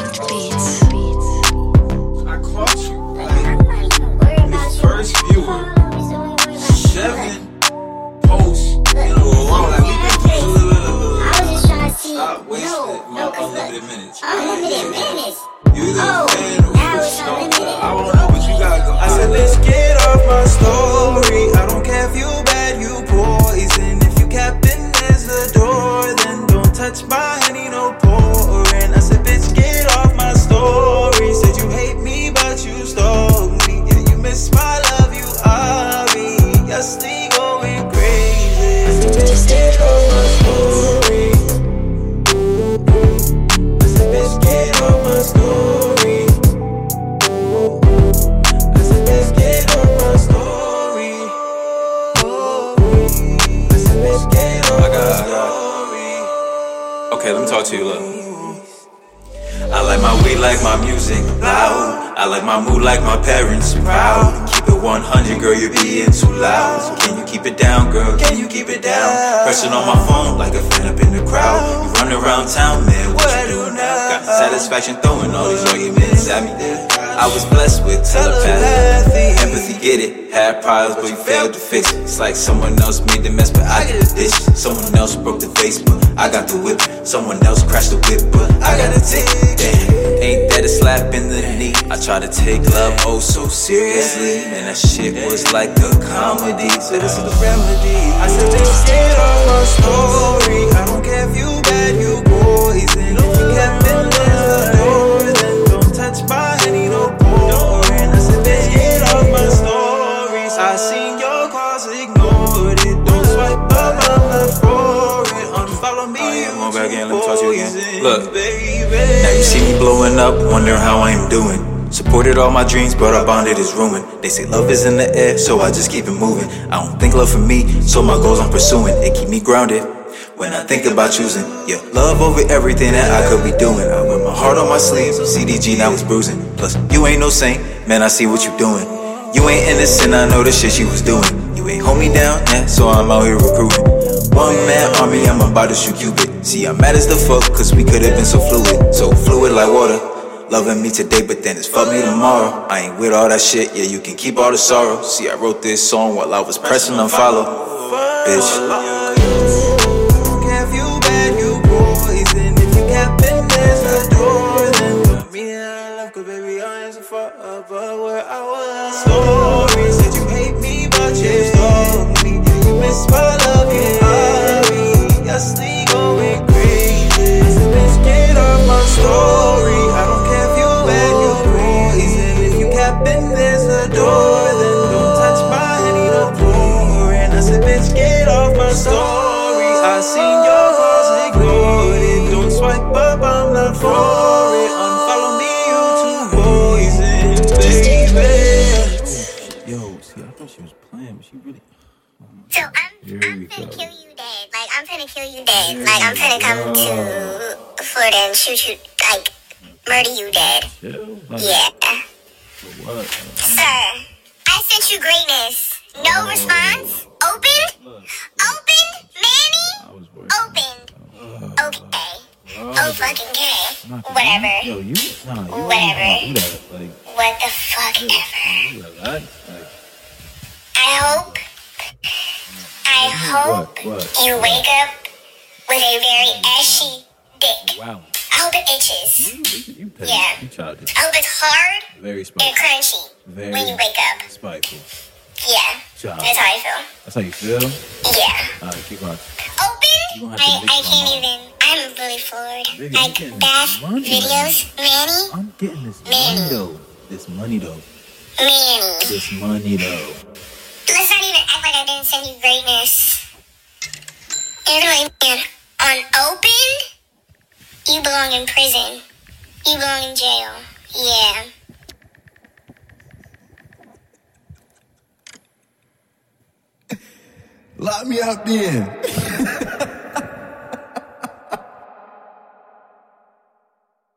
beats. Okay, let me talk to you. Look. I like my weed like my music loud. I like my mood like my parents proud. Keep it 100, girl, you're being too loud. Can you keep it down, girl? Can you keep it down? Pressing on my phone like a fan up in the crowd. You run around town, man. What you do now? Got satisfaction throwing all these arguments. I was blessed with telepathy, empathy, get it. Had problems, but you failed to fix it. It's like someone else made the mess, but I did the dish. Someone else broke the vase, but I got the whip. Someone else crashed the whip, but I got a tick. Damn, ain't that a slap in the knee? I try to take love oh so seriously, and that shit was like a comedy. So this is the uh. remedy. I said, bitch, get off my story. I don't care if you bad, you poison. If you Look. Now you see me blowing up, wonder how I'm doing. Supported all my dreams, but our bonded is ruined. They say love is in the air, so I just keep it moving. I don't think love for me, so my goals I'm pursuing. It keep me grounded. When I think about choosing, yeah, love over everything that I could be doing. I wear my heart on my sleeve, CDG now it's bruising. Plus, you ain't no saint, man, I see what you doing. You ain't innocent, I know the shit you was doing. You ain't hold me down, yeah, so I'm out here recruiting. One man army, I'm about to shoot Cupid. See, I'm mad as the fuck, cause we could've been so fluid. So fluid like water. Loving me today, but then it's fuck me tomorrow. I ain't with all that shit, yeah, you can keep all the sorrow. See, I wrote this song while I was pressing unfollow. Bitch. Seen your calls, ignored it. Don't swipe up, I'm not for it. Unfollow me, you too poison, baby. Yo, see, I thought she was playing, but she really. So I'm, Here I'm we finna go. kill you dead. Like I'm finna kill you dead. Like I'm finna come to Florida and shoot you, like murder you dead. Chill. Like, Yeah. What? Sir, I sent you greatness. No response. Open? Open? Oh Manny? I was worried. Open. Okay. Oh fucking K. Not Whatever. Yo, you. Nah, you Whatever. that. Like, What the fuck ever. you relax. Like, I hope. I hope what? What? you wake up with a very ashy dick. Wow. I hope it itches. You, you, you. Yeah. You childish. I hope it's hard Very and spiteful. crunchy Very when you wake up. spiteful. Yeah. Child. That's how I feel. That's how you feel? Yeah. Alright, keep on. Open? Gonna have to I, I can't money. Uh, even. I'm really floored. Nigga, Like getting bath money, videos. Manny? I'm getting this Man. money though. This money though. Manny. This money though. Let's not even act like I didn't send you greatness. Gonna on open? You belong in prison. You belong in jail. Yeah. Lock me up then.